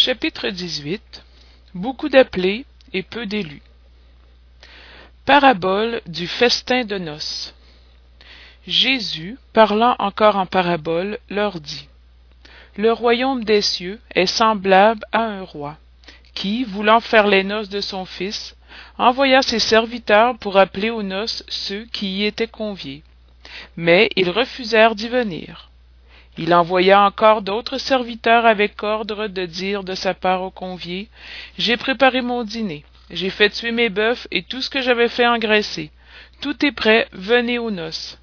Chapitre 18 Beaucoup d'appelés et peu d'élus. Parabole du festin de noces. Jésus, parlant encore en parabole, leur dit Le royaume des cieux est semblable à un roi, qui, voulant faire les noces de son fils, envoya ses serviteurs pour appeler aux noces ceux qui y étaient conviés. Mais ils refusèrent d'y venir. Il envoya encore d'autres serviteurs avec ordre de dire de sa part aux conviés J'ai préparé mon dîner, j'ai fait tuer mes bœufs et tout ce que j'avais fait engraisser. Tout est prêt, venez aux noces.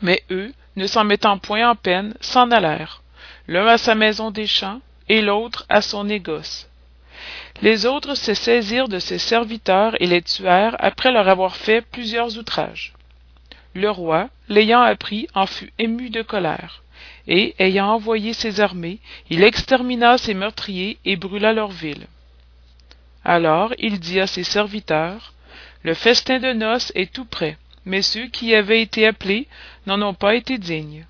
Mais eux, ne s'en mettant point en peine, s'en allèrent, l'un à sa maison des champs et l'autre à son négoce. Les autres se saisirent de ses serviteurs et les tuèrent après leur avoir fait plusieurs outrages. Le roi, l'ayant appris, en fut ému de colère et, ayant envoyé ses armées, il extermina ses meurtriers et brûla leur ville. Alors il dit à ses serviteurs, Le festin de noces est tout prêt, mais ceux qui avaient été appelés n'en ont pas été dignes.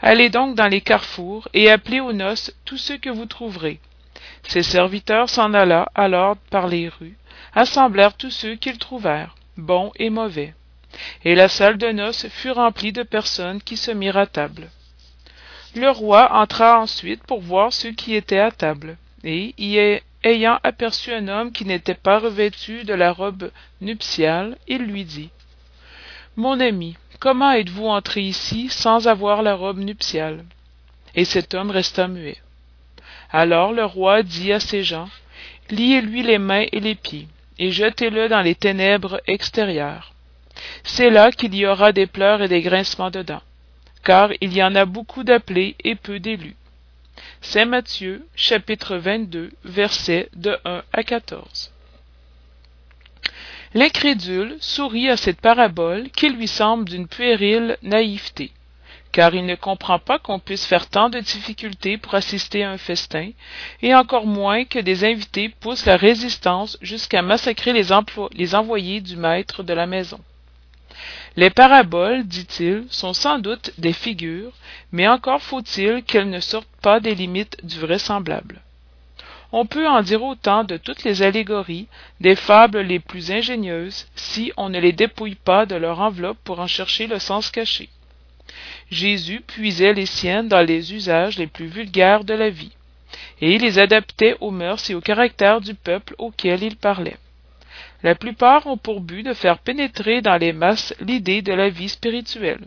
Allez donc dans les carrefours et appelez aux noces tous ceux que vous trouverez. Ses serviteurs s'en alla alors par les rues, assemblèrent tous ceux qu'ils trouvèrent, bons et mauvais. Et la salle de noces fut remplie de personnes qui se mirent à table. Le roi entra ensuite pour voir ceux qui étaient à table, et, ayant aperçu un homme qui n'était pas revêtu de la robe nuptiale, il lui dit Mon ami, comment êtes-vous entré ici sans avoir la robe nuptiale? Et cet homme resta muet. Alors le roi dit à ses gens Liez-lui les mains et les pieds, et jetez-le dans les ténèbres extérieures. C'est là qu'il y aura des pleurs et des grincements de dents car il y en a beaucoup d'appelés et peu d'élus. Saint Matthieu, chapitre 22, versets de 1 à 14. L'incrédule sourit à cette parabole qui lui semble d'une puérile naïveté, car il ne comprend pas qu'on puisse faire tant de difficultés pour assister à un festin, et encore moins que des invités poussent la résistance jusqu'à massacrer les, les envoyés du maître de la maison. Les paraboles, dit-il, sont sans doute des figures, mais encore faut-il qu'elles ne sortent pas des limites du vraisemblable. On peut en dire autant de toutes les allégories, des fables les plus ingénieuses, si on ne les dépouille pas de leur enveloppe pour en chercher le sens caché. Jésus puisait les siennes dans les usages les plus vulgaires de la vie, et il les adaptait aux mœurs et au caractère du peuple auquel il parlait. La plupart ont pour but de faire pénétrer dans les masses l'idée de la vie spirituelle.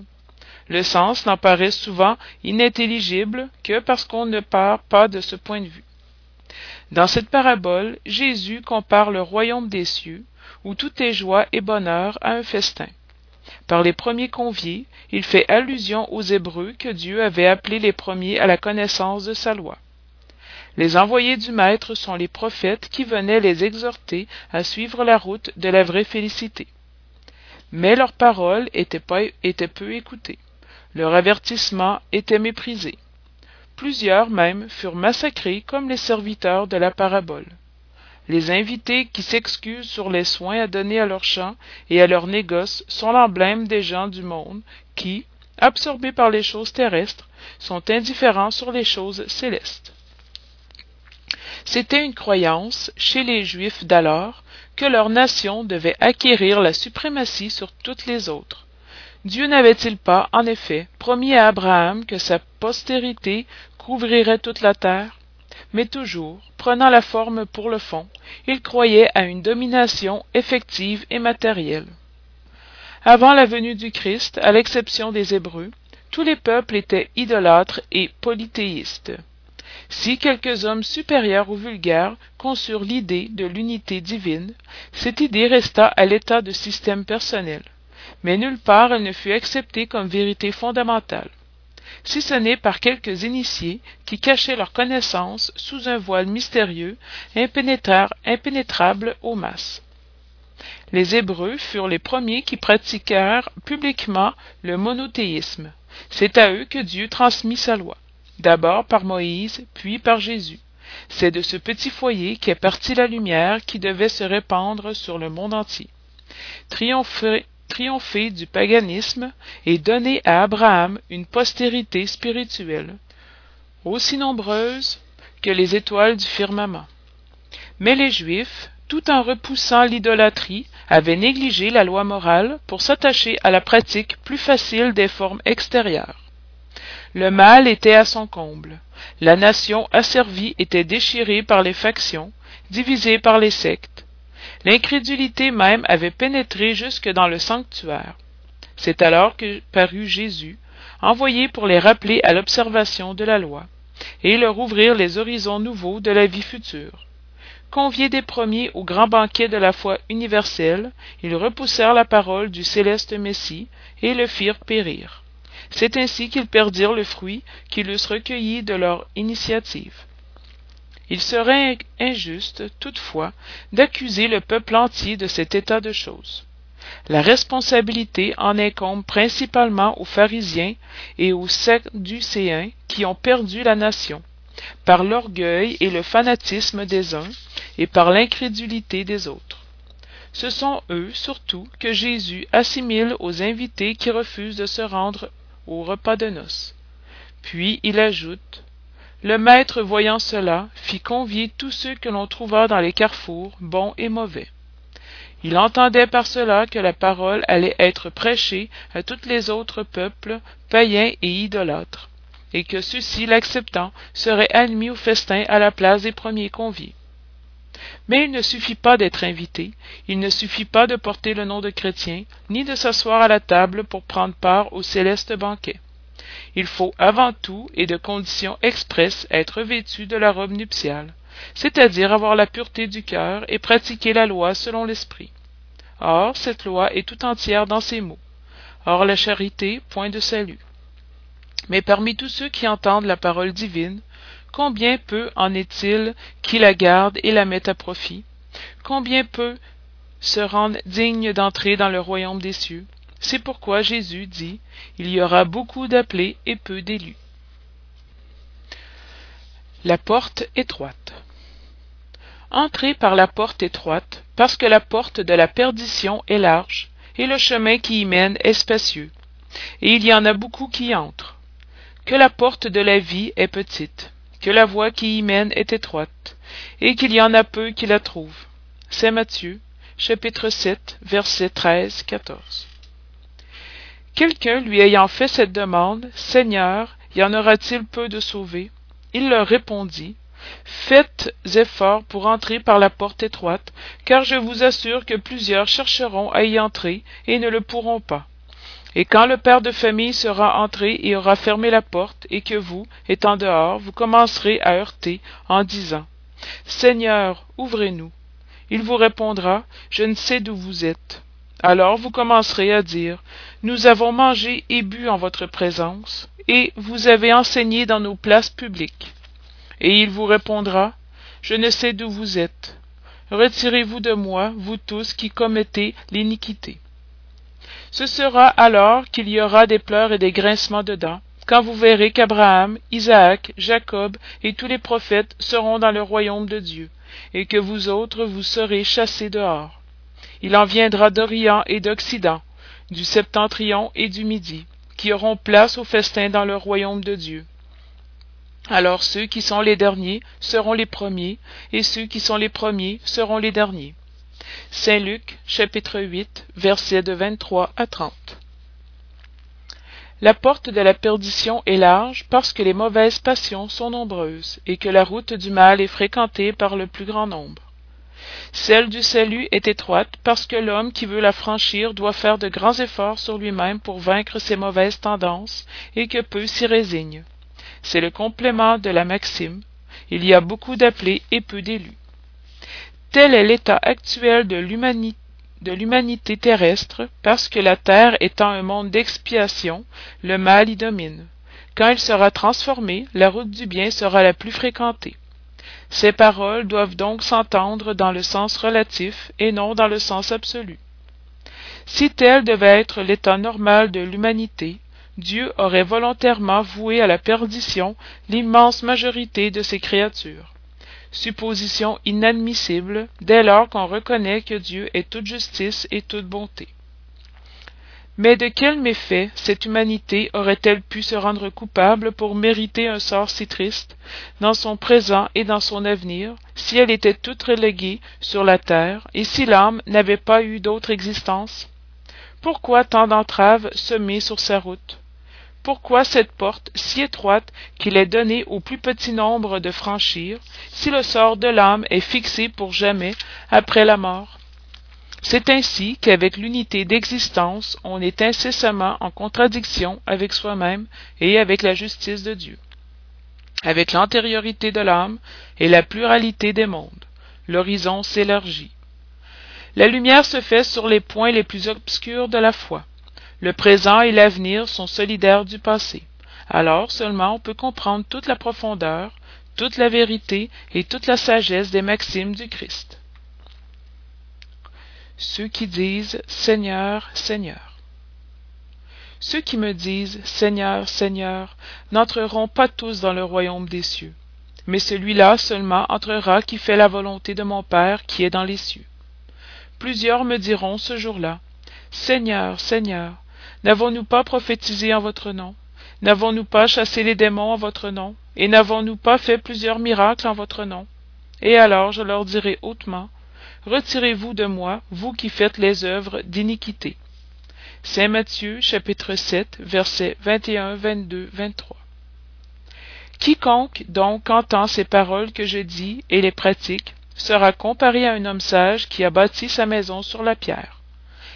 Le sens n'en paraît souvent inintelligible que parce qu'on ne part pas de ce point de vue. Dans cette parabole, Jésus compare le royaume des cieux, où tout est joie et bonheur, à un festin. Par les premiers conviés, il fait allusion aux Hébreux que Dieu avait appelés les premiers à la connaissance de sa loi. Les envoyés du Maître sont les prophètes qui venaient les exhorter à suivre la route de la vraie félicité. Mais leurs paroles étaient, peu écoutées. Leur avertissement était méprisé. Plusieurs même furent massacrés comme les serviteurs de la parabole. Les invités qui s'excusent sur les soins à donner à leurs champs et à leurs négoces sont l'emblème des gens du monde qui, absorbés par les choses terrestres, sont indifférents sur les choses célestes. C'était une croyance, chez les Juifs d'alors, que leur nation devait acquérir la suprématie sur toutes les autres. Dieu n'avait-il pas, en effet, promis à Abraham que sa postérité couvrirait toute la terre? Mais toujours, prenant la forme pour le fond, il croyait à une domination effective et matérielle. Avant la venue du Christ, à l'exception des Hébreux, tous les peuples étaient idolâtres et polythéistes. Si quelques hommes supérieurs ou vulgaires conçurent l'idée de l'unité divine, cette idée resta à l'état de système personnel, mais nulle part elle ne fut acceptée comme vérité fondamentale, si ce n'est par quelques initiés qui cachaient leur connaissance sous un voile mystérieux, impénétrable aux masses. Les Hébreux furent les premiers qui pratiquèrent publiquement le monothéisme. C'est à eux que Dieu transmit sa loi d'abord par Moïse, puis par Jésus. C'est de ce petit foyer qu'est partie la lumière qui devait se répandre sur le monde entier. Triompher, triompher du paganisme et donner à Abraham une postérité spirituelle, aussi nombreuse que les étoiles du firmament. Mais les Juifs, tout en repoussant l'idolâtrie, avaient négligé la loi morale pour s'attacher à la pratique plus facile des formes extérieures. Le mal était à son comble. La nation asservie était déchirée par les factions, divisée par les sectes. L'incrédulité même avait pénétré jusque dans le sanctuaire. C'est alors que parut Jésus, envoyé pour les rappeler à l'observation de la loi, et leur ouvrir les horizons nouveaux de la vie future. Conviés des premiers au grand banquet de la foi universelle, ils repoussèrent la parole du céleste Messie et le firent périr. C'est ainsi qu'ils perdirent le fruit qu'ils eussent recueilli de leur initiative. Il serait injuste, toutefois, d'accuser le peuple entier de cet état de choses. La responsabilité en incombe principalement aux pharisiens et aux sadducéens qui ont perdu la nation, par l'orgueil et le fanatisme des uns, et par l'incrédulité des autres. Ce sont eux, surtout, que Jésus assimile aux invités qui refusent de se rendre au repas de noces. Puis il ajoute Le maître, voyant cela, fit convier tous ceux que l'on trouva dans les carrefours, bons et mauvais. Il entendait par cela que la parole allait être prêchée à tous les autres peuples, païens et idolâtres, et que ceux-ci, l'acceptant, seraient admis au festin à la place des premiers conviés. Mais il ne suffit pas d'être invité, il ne suffit pas de porter le nom de chrétien, ni de s'asseoir à la table pour prendre part au céleste banquet. Il faut avant tout et de condition expresse être vêtu de la robe nuptiale c'est-à-dire avoir la pureté du cœur et pratiquer la loi selon l'esprit. Or, cette loi est tout entière dans ces mots. Or, la charité, point de salut. Mais parmi tous ceux qui entendent la parole divine, combien peu en est-il qui la gardent et la mettent à profit? Combien peu se rendent dignes d'entrer dans le royaume des cieux? C'est pourquoi Jésus dit, il y aura beaucoup d'appelés et peu d'élus. La porte étroite. Entrez par la porte étroite, parce que la porte de la perdition est large, et le chemin qui y mène est spacieux, et il y en a beaucoup qui entrent. Que la porte de la vie est petite, que la voie qui y mène est étroite, et qu'il y en a peu qui la trouvent. C'est Matthieu, chapitre 7, versets 13, 14. Quelqu'un lui ayant fait cette demande, Seigneur, y en aura-t-il peu de sauvés? Il leur répondit, Faites effort pour entrer par la porte étroite, car je vous assure que plusieurs chercheront à y entrer et ne le pourront pas. Et quand le père de famille sera entré et aura fermé la porte, et que vous, étant dehors, vous commencerez à heurter en disant Seigneur, ouvrez-nous. Il vous répondra Je ne sais d'où vous êtes. Alors vous commencerez à dire Nous avons mangé et bu en votre présence, et vous avez enseigné dans nos places publiques. Et il vous répondra Je ne sais d'où vous êtes. Retirez-vous de moi, vous tous qui commettez l'iniquité. Ce sera alors qu'il y aura des pleurs et des grincements de dents, quand vous verrez qu'Abraham, Isaac, Jacob et tous les prophètes seront dans le royaume de Dieu, et que vous autres vous serez chassés dehors. Il en viendra d'Orient et d'Occident, du septentrion et du Midi, qui auront place au festin dans le royaume de Dieu. Alors ceux qui sont les derniers seront les premiers, et ceux qui sont les premiers seront les derniers. Saint Luc, chapitre 8, versets de 23 à 30. La porte de la perdition est large parce que les mauvaises passions sont nombreuses et que la route du mal est fréquentée par le plus grand nombre. Celle du salut est étroite parce que l'homme qui veut la franchir doit faire de grands efforts sur lui-même pour vaincre ses mauvaises tendances et que peu s'y résignent. C'est le complément de la maxime il y a beaucoup d'appelés et peu d'élus. Tel est l'état actuel de l'humanité terrestre, parce que la terre étant un monde d'expiation, le mal y domine. Quand il sera transformé, la route du bien sera la plus fréquentée. Ces paroles doivent donc s'entendre dans le sens relatif et non dans le sens absolu. Si tel devait être l'état normal de l'humanité, Dieu aurait volontairement voué à la perdition l'immense majorité de ses créatures. Supposition inadmissible dès lors qu'on reconnaît que Dieu est toute justice et toute bonté. mais de quel méfait cette humanité aurait-elle pu se rendre coupable pour mériter un sort si triste, dans son présent et dans son avenir, si elle était toute reléguée sur la terre, et si l'âme n'avait pas eu d'autre existence? Pourquoi tant d'entraves semées sur sa route? Pourquoi cette porte si étroite qu'il est donné au plus petit nombre de franchir, si le sort de l'âme est fixé pour jamais après la mort? C'est ainsi qu'avec l'unité d'existence on est incessamment en contradiction avec soi-même et avec la justice de Dieu. Avec l'antériorité de l'âme et la pluralité des mondes, l'horizon s'élargit. La lumière se fait sur les points les plus obscurs de la foi. Le présent et l'avenir sont solidaires du passé. Alors seulement on peut comprendre toute la profondeur, toute la vérité et toute la sagesse des maximes du Christ ceux qui disent Seigneur, Seigneur. Ceux qui me disent Seigneur, Seigneur n'entreront pas tous dans le royaume des cieux, mais celui-là seulement entrera qui fait la volonté de mon Père qui est dans les cieux. Plusieurs me diront ce jour-là Seigneur, Seigneur, n'avons-nous pas prophétisé en votre nom? N'avons-nous pas chassé les démons en votre nom? Et n'avons-nous pas fait plusieurs miracles en votre nom? Et alors je leur dirai hautement Retirez-vous de moi, vous qui faites les œuvres d'iniquité. Saint Matthieu, chapitre 7, versets 21, 22, 23. Quiconque donc entend ces paroles que je dis et les pratique sera comparé à un homme sage qui a bâti sa maison sur la pierre.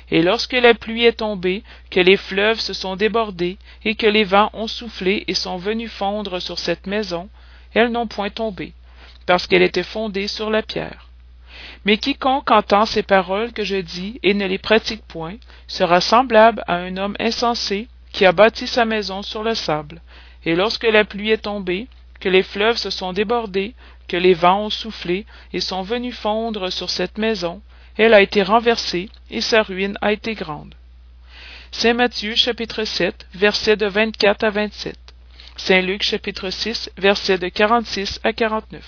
Et lorsque la pluie est tombée, que les fleuves se sont débordés, et que les vents ont soufflé et sont venus fondre sur cette maison, elles n'ont point tombé, parce qu'elle était fondée sur la pierre. Mais quiconque entend ces paroles que je dis et ne les pratique point sera semblable à un homme insensé qui a bâti sa maison sur le sable. Et lorsque la pluie est tombée, que les fleuves se sont débordés, que les vents ont soufflé et sont venus fondre sur cette maison, elle a été renversée et sa ruine a été grande. Saint Matthieu chapitre 7 versets de 24 à 27. Saint Luc chapitre 6 versets de 46 à 49.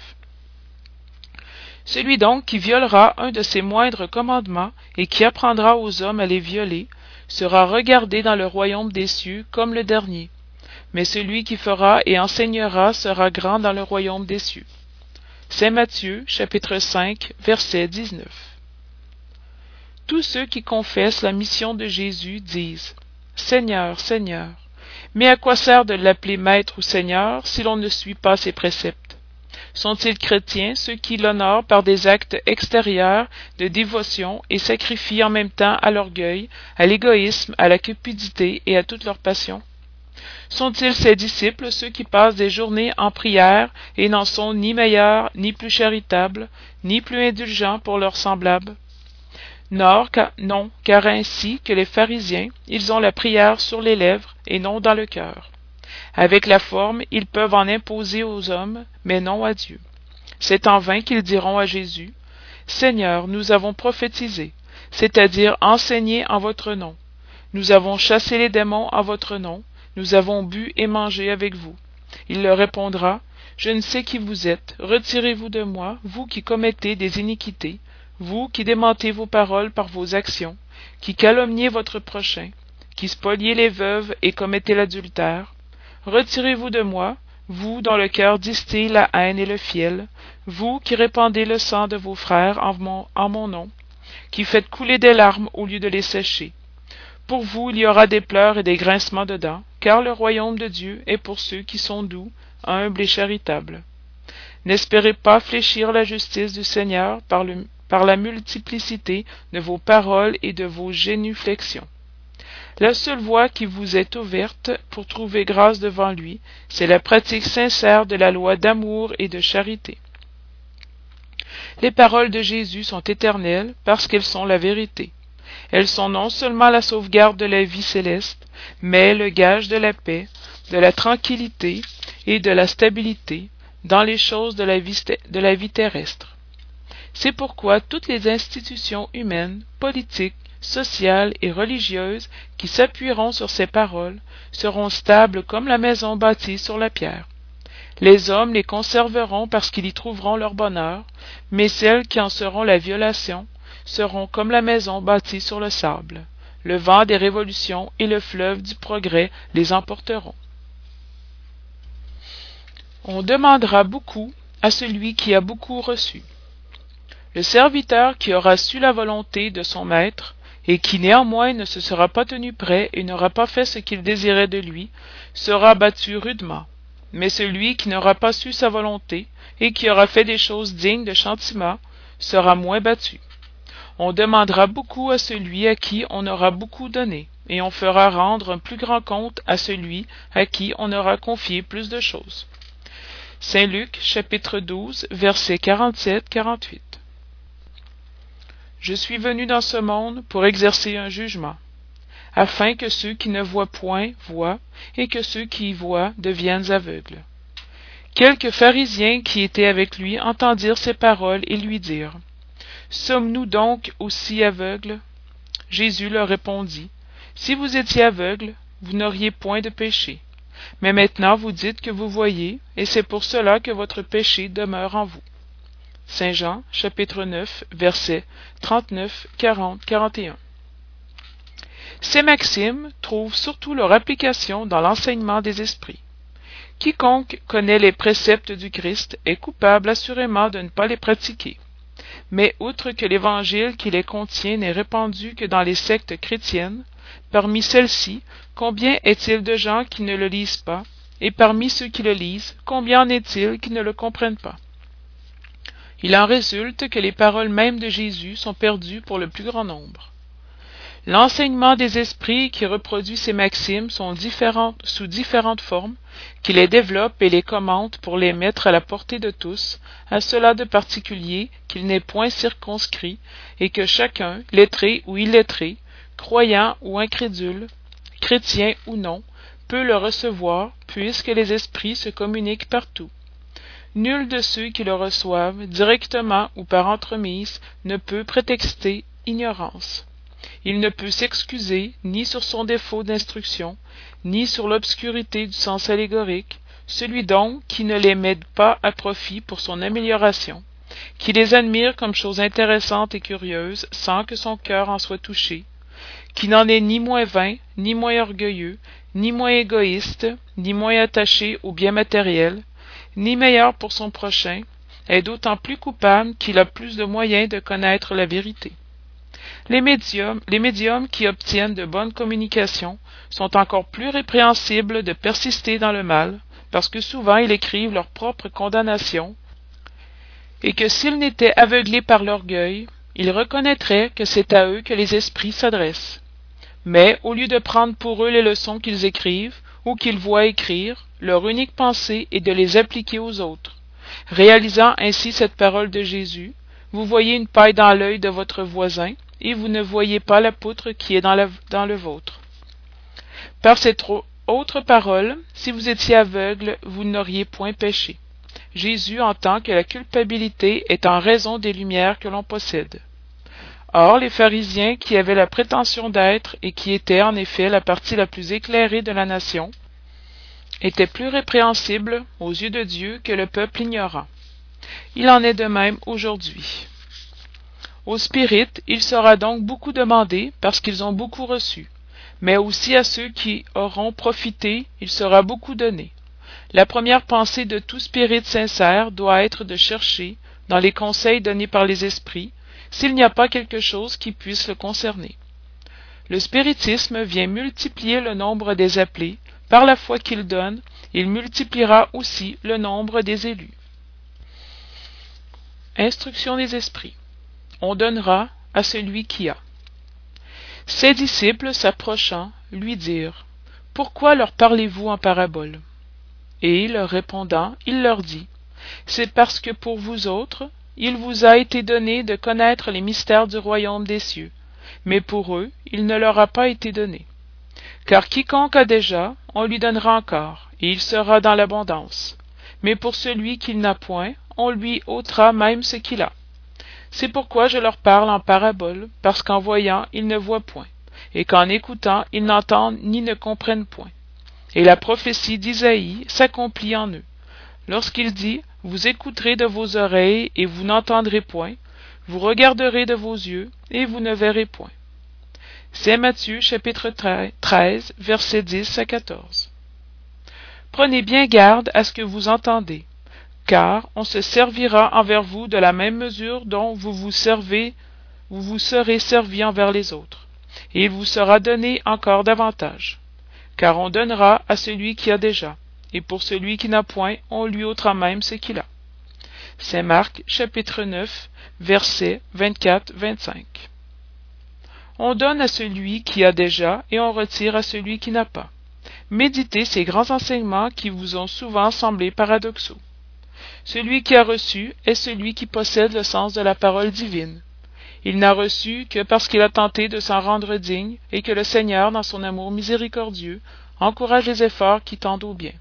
Celui donc qui violera un de ces moindres commandements et qui apprendra aux hommes à les violer sera regardé dans le royaume des cieux comme le dernier. Mais celui qui fera et enseignera sera grand dans le royaume des cieux. Saint Matthieu, chapitre 5, verset 19. Tous ceux qui confessent la mission de Jésus disent Seigneur, Seigneur. Mais à quoi sert de l'appeler Maître ou Seigneur si l'on ne suit pas ses préceptes? Sont-ils chrétiens ceux qui l'honorent par des actes extérieurs de dévotion et sacrifient en même temps à l'orgueil, à l'égoïsme, à la cupidité et à toutes leurs passions? Sont-ils ses disciples ceux qui passent des journées en prière et n'en sont ni meilleurs, ni plus charitables, ni plus indulgents pour leurs semblables? Non, car ainsi que les pharisiens, ils ont la prière sur les lèvres et non dans le cœur. Avec la forme, ils peuvent en imposer aux hommes, mais non à Dieu. C'est en vain qu'ils diront à Jésus, Seigneur, nous avons prophétisé, c'est-à-dire enseigné en votre nom. Nous avons chassé les démons en votre nom, nous avons bu et mangé avec vous. Il leur répondra, Je ne sais qui vous êtes, retirez-vous de moi, vous qui commettez des iniquités, vous qui démentez vos paroles par vos actions, qui calomniez votre prochain, qui spoliez les veuves et commettez l'adultère, Retirez-vous de moi, vous dont le cœur distille la haine et le fiel, vous qui répandez le sang de vos frères en mon, nom, qui faites couler des larmes au lieu de les sécher. Pour vous il y aura des pleurs et des grincements de dents, car le royaume de Dieu est pour ceux qui sont doux, humbles et charitables. N'espérez pas fléchir la justice du Seigneur par, le, par la multiplicité de vos paroles et de vos génuflexions. La seule voie qui vous est ouverte pour trouver grâce devant lui, c'est la pratique sincère de la loi d'amour et de charité. Les paroles de Jésus sont éternelles parce qu'elles sont la vérité. Elles sont non seulement la sauvegarde de la vie céleste, mais le gage de la paix, de la tranquillité et de la stabilité dans les choses de la vie, de la vie terrestre. C'est pourquoi toutes les institutions humaines, politiques, sociales et religieuses qui s'appuieront sur ces paroles seront stables comme la maison bâtie sur la pierre. Les hommes les conserveront parce qu'ils y trouveront leur bonheur, mais celles qui en seront la violation seront comme la maison bâtie sur le sable. le vent des révolutions et le fleuve du progrès les emporteront. On demandera beaucoup à celui qui a beaucoup reçu. Le serviteur qui aura su la volonté de son maître, et qui néanmoins ne se sera pas tenu prêt et n'aura pas fait ce qu'il désirait de lui, sera battu rudement. Mais celui qui n'aura pas su sa volonté, et qui aura fait des choses dignes de châtiment, sera moins battu. On demandera beaucoup à celui à qui on aura beaucoup donné, et on fera rendre un plus grand compte à celui à qui on aura confié plus de choses. Saint Luc chapitre 12 versets 47-48 Je suis venu dans ce monde pour exercer un jugement, afin que ceux qui ne voient point voient, et que ceux qui y voient deviennent aveugles. Quelques pharisiens qui étaient avec lui entendirent ces paroles et lui dirent Sommes-nous donc aussi aveugles? Jésus leur répondit Si vous étiez aveugles, vous n'auriez point de péché. Mais maintenant vous dites que vous voyez, et c'est pour cela que votre péché demeure en vous. Saint Jean, chapitre 9, versets 39, 40, 41. Ces maximes trouvent surtout leur application dans l'enseignement des esprits. Quiconque connaît les préceptes du Christ est coupable assurément de ne pas les pratiquer. Mais outre que l'évangile qui les contient n'est répandu que dans les sectes chrétiennes, parmi celles-ci, combien est-il de gens qui ne le lisent pas, et parmi ceux qui le lisent, combien en est-il qui ne le comprennent pas? Il en résulte que les paroles mêmes de Jésus sont perdues pour le plus grand nombre. L'enseignement des esprits qui reproduit ces maximes sont différentes, sous différentes formes, qui les développe et les commente pour les mettre à la portée de tous, à cela de particulier qu'il n'est point circonscrit, et que chacun, lettré ou illettré, croyant ou incrédule, chrétien ou non, peut le recevoir, puisque les esprits se communiquent partout. Nul de ceux qui le reçoivent, directement ou par entremise, ne peut prétexter ignorance. Il ne peut s'excuser ni sur son défaut d'instruction, ni sur l'obscurité du sens allégorique, celui donc qui ne les met pas à profit pour son amélioration, qui les admire comme choses intéressantes et curieuses sans que son cœur en soit touché, qui n'en est ni moins vain, ni moins orgueilleux, ni moins égoïste, ni moins attaché au bien matériel, ni meilleur pour son prochain, est d'autant plus coupable qu'il a plus de moyens de connaître la vérité. Les médiums, qui obtiennent de bonnes communications sont encore plus répréhensibles de persister dans le mal, parce que souvent ils écrivent leur propre condamnation, et que s'ils n'étaient aveuglés par l'orgueil, ils reconnaîtraient que c'est à eux que les esprits s'adressent. Mais, au lieu de prendre pour eux les leçons qu'ils écrivent, ou qu'ils voient écrire, leur unique pensée est de les appliquer aux autres. Réalisant ainsi cette parole de Jésus, vous voyez une paille dans l'œil de votre voisin, et vous ne voyez pas la poutre qui est dans, le vôtre. Par cette autre parole, si vous étiez aveugle, vous n'auriez point péché. Jésus entend que la culpabilité est en raison des lumières que l'on possède. Or, les pharisiens qui avaient la prétention d'être et qui étaient en effet la partie la plus éclairée de la nation, étaient plus répréhensibles aux yeux de Dieu que le peuple ignorant. Il en est de même aujourd'hui. Aux spirites, il sera donc beaucoup demandé parce qu'ils ont beaucoup reçu, mais aussi à ceux qui auront profité, il sera beaucoup donné. La première pensée de tout spirit sincère doit être de chercher, dans les conseils donnés par les esprits, s'il n'y a pas quelque chose qui puisse le concerner. Le spiritisme vient multiplier le nombre des appelés, par la foi qu'il donne, il multipliera aussi le nombre des élus. Instruction des esprits on donnera à celui qui a. Ses disciples s'approchant lui dirent Pourquoi leur parlez-vous en parabole? Et leur répondant, il leur dit C'est parce que pour vous autres, il vous a été donné de connaître les mystères du royaume des cieux, mais pour eux, il ne leur a pas été donné. Car quiconque a déjà, on lui donnera encore, et il sera dans l'abondance. Mais pour celui qui n'a point, on lui ôtera même ce qu'il a. C'est pourquoi je leur parle en parabole, parce qu'en voyant, ils ne voient point, et qu'en écoutant, ils n'entendent ni ne comprennent point. Et la prophétie d'Isaïe s'accomplit en eux, lorsqu'il dit Vous écouterez de vos oreilles, et vous n'entendrez point, vous regarderez de vos yeux, et vous ne verrez point. C'est Matthieu chapitre 13, versets 10 à 14. Prenez bien garde à ce que vous entendez, car on se servira envers vous de la même mesure dont vous vous servez, vous vous serez servi envers les autres, et il vous sera donné encore davantage. Car on donnera à celui qui a déjà, et pour celui qui n'a point, on lui ôtera même ce qu'il a. Saint Marc chapitre 9 versets 24-25. On donne à celui qui a déjà et on retire à celui qui n'a pas. Méditez ces grands enseignements qui vous ont souvent semblé paradoxaux. Celui qui a reçu est celui qui possède le sens de la parole divine. Il n'a reçu que parce qu'il a tenté de s'en rendre digne et que le Seigneur, dans son amour miséricordieux, encourage les efforts qui tendent au bien.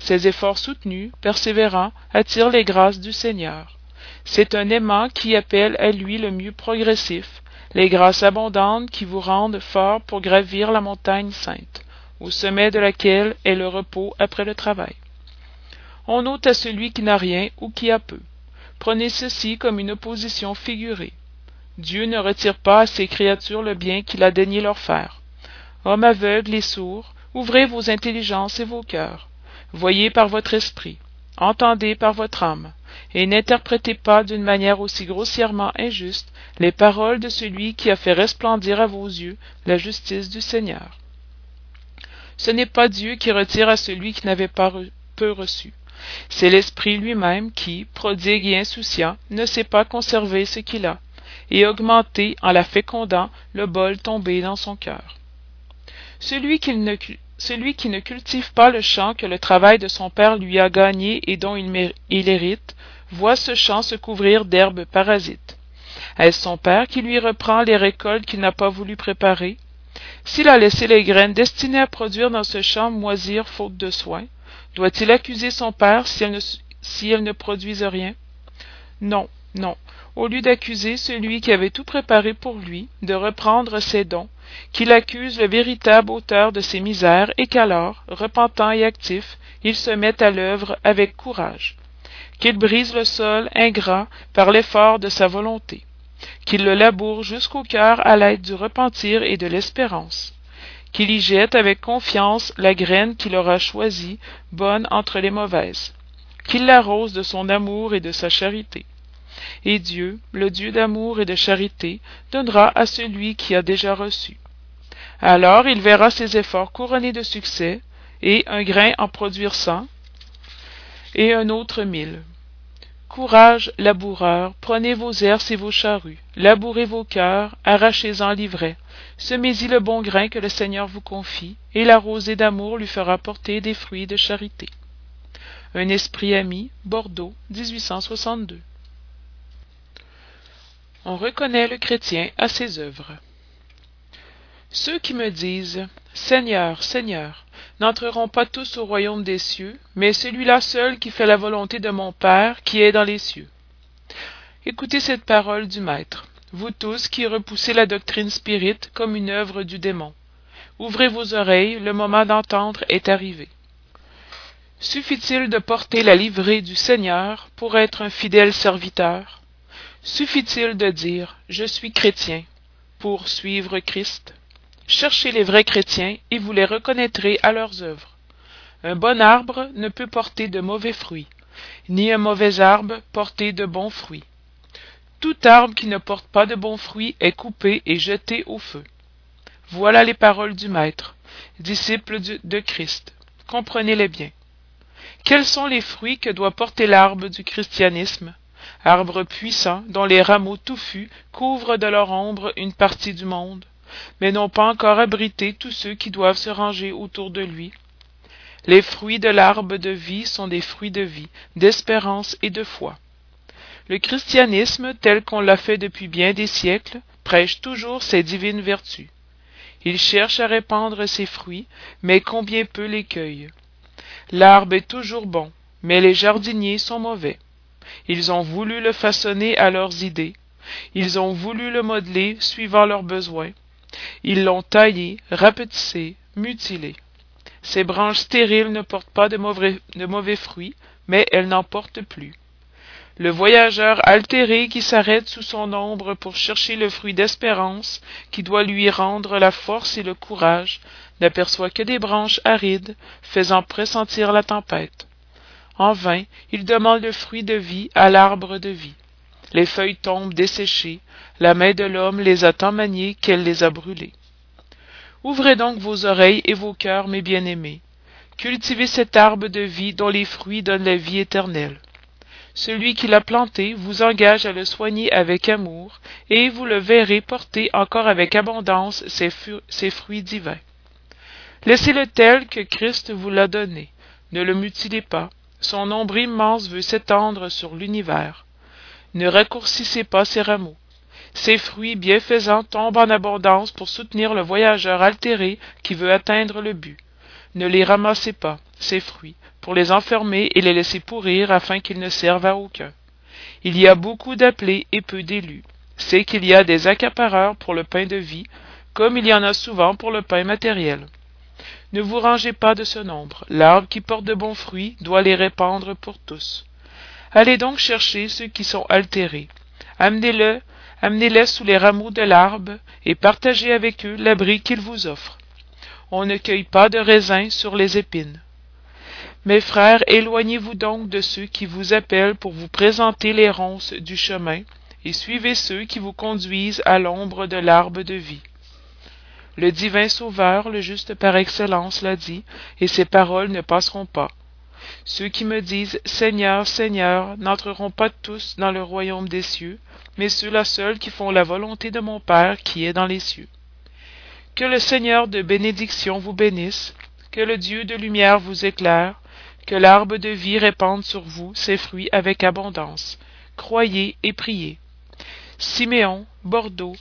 Ces efforts soutenus, persévérants, attirent les grâces du Seigneur. C'est un aimant qui appelle à lui le mieux progressif, les grâces abondantes qui vous rendent fort pour gravir la montagne sainte, au sommet de laquelle est le repos après le travail. On ôte à celui qui n'a rien ou qui a peu. Prenez ceci comme une opposition figurée. Dieu ne retire pas à ses créatures le bien qu'il a daigné leur faire. Hommes aveugles et sourds, ouvrez vos intelligences et vos cœurs. Voyez par votre esprit, entendez par votre âme, et n'interprétez pas d'une manière aussi grossièrement injuste les paroles de celui qui a fait resplendir à vos yeux la justice du Seigneur. Ce n'est pas Dieu qui retire à celui qui n'avait pas peu reçu. C'est l'Esprit lui-même qui, prodigue et insouciant, ne sait pas conserver ce qu'il a, et augmenter, en la fécondant, le bol tombé dans son cœur. Celui qui, ne, celui qui ne cultive pas le champ que le travail de son père lui a gagné et dont il, hérite, voit ce champ se couvrir d'herbes parasites. Est-ce son père qui lui reprend les récoltes qu'il n'a pas voulu préparer? S'il a laissé les graines destinées à produire dans ce champ moisir faute de soins, doit-il accuser son père si elles si ne produisent rien? Non, non. Au lieu d'accuser celui qui avait tout préparé pour lui, de reprendre ses dons, qu'il accuse le véritable auteur de ses misères et qu'alors, repentant et actif, il se mette à l'œuvre avec courage, qu'il brise le sol ingrat par l'effort de sa volonté, qu'il le laboure jusqu'au cœur à l'aide du repentir et de l'espérance, qu'il y jette avec confiance la graine qu'il aura choisie, bonne entre les mauvaises, qu'il l'arrose de son amour et de sa charité. Et Dieu, le Dieu d'amour et de charité, donnera à celui qui a déjà reçu. Alors il verra ses efforts couronnés de succès, et un grain en produire cent, et un autre mille. Courage, laboureurs, prenez vos herses et vos charrues, labourez vos cœurs, arrachez-en l'ivraie, semez-y le bon grain que le Seigneur vous confie, et la rosée d'amour lui fera porter des fruits de charité. Un esprit ami, Bordeaux, 1862. On reconnaît le chrétien à ses œuvres. Ceux qui me disent Seigneur, Seigneur, n'entreront pas tous au royaume des cieux, mais celui-là seul qui fait la volonté de mon Père qui est dans les cieux. Écoutez cette parole du Maître, vous tous qui repoussez la doctrine spirite comme une œuvre du démon. Ouvrez vos oreilles, le moment d'entendre est arrivé. Suffit-il de porter la livrée du Seigneur pour être un fidèle serviteur? Suffit-il de dire Je suis chrétien pour suivre Christ? Cherchez les vrais chrétiens, et vous les reconnaîtrez à leurs œuvres. Un bon arbre ne peut porter de mauvais fruits, ni un mauvais arbre porter de bons fruits. Tout arbre qui ne porte pas de bons fruits est coupé et jeté au feu. Voilà les paroles du Maître, disciple de Christ. Comprenez-les bien. Quels sont les fruits que doit porter l'arbre du christianisme? Arbre puissant dont les rameaux touffus couvrent de leur ombre une partie du monde mais n'ont pas encore abrité tous ceux qui doivent se ranger autour de lui. Les fruits de l'arbre de vie sont des fruits de vie, d'espérance et de foi. Le christianisme, tel qu'on l'a fait depuis bien des siècles, prêche toujours ses divines vertus. Il cherche à répandre ses fruits, mais combien peu les. L'arbre est toujours bon, mais les jardiniers sont mauvais. Ils ont voulu le façonner à leurs idées, ils ont voulu le modeler suivant leurs besoins, ils l'ont taillé, rapetissé, mutilé. Ces branches stériles ne portent pas de mauvais, fruits, mais elles n'en portent plus. le voyageur altéré qui s'arrête sous son ombre pour chercher le fruit d'espérance qui doit lui rendre la force et le courage n'aperçoit que des branches arides faisant pressentir la tempête en vain il demande le fruit de vie à l'arbre de vie. Les feuilles tombent desséchées la main de l'homme les a tant maniées qu'elle les a brûlées. Ouvrez donc vos oreilles et vos cœurs mes bien-aimés. Cultivez cet arbre de vie dont les fruits donnent la vie éternelle. Celui qui l'a planté vous engage à le soigner avec amour et vous le verrez porter encore avec abondance ses, fruits divins. Laissez-le tel que christ vous l'a donné. Ne le mutilez pas son ombre immense veut s'étendre sur l'univers. Ne raccourcissez pas ses rameaux. Ses fruits bienfaisants tombent en abondance pour soutenir le voyageur altéré qui veut atteindre le but. Ne les ramassez pas ces fruits pour les enfermer et les laisser pourrir afin qu'ils ne servent à aucun. Il y a beaucoup d'appelés et peu d'élus. C'est qu'il y a des accapareurs pour le pain de vie comme il y en a souvent pour le pain matériel ne vous rangez pas de ce nombre. L'arbre qui porte de bons fruits doit les répandre pour tous. Allez donc chercher ceux qui sont altérés. Amenez-le amenez-les sous les rameaux de l'arbre et partagez avec eux l'abri qu'il vous offre on ne cueille pas de raisins sur les épines. Mes frères éloignez-vous donc de ceux qui vous appellent pour vous présenter les ronces du chemin et suivez ceux qui vous conduisent à l'ombre de l'arbre de vie le divin sauveur le juste par excellence l'a dit et ses paroles ne passeront pas. Ceux qui me disent seigneur seigneur n'entreront pas tous dans le royaume des cieux mais ceux-là seuls qui font la volonté de mon père qui est dans les cieux. Que le seigneur de bénédiction vous bénisse que le dieu de lumière vous éclaire que l'arbre de vie répande sur vous ses fruits avec abondance. Croyez et priez siméon bordeaux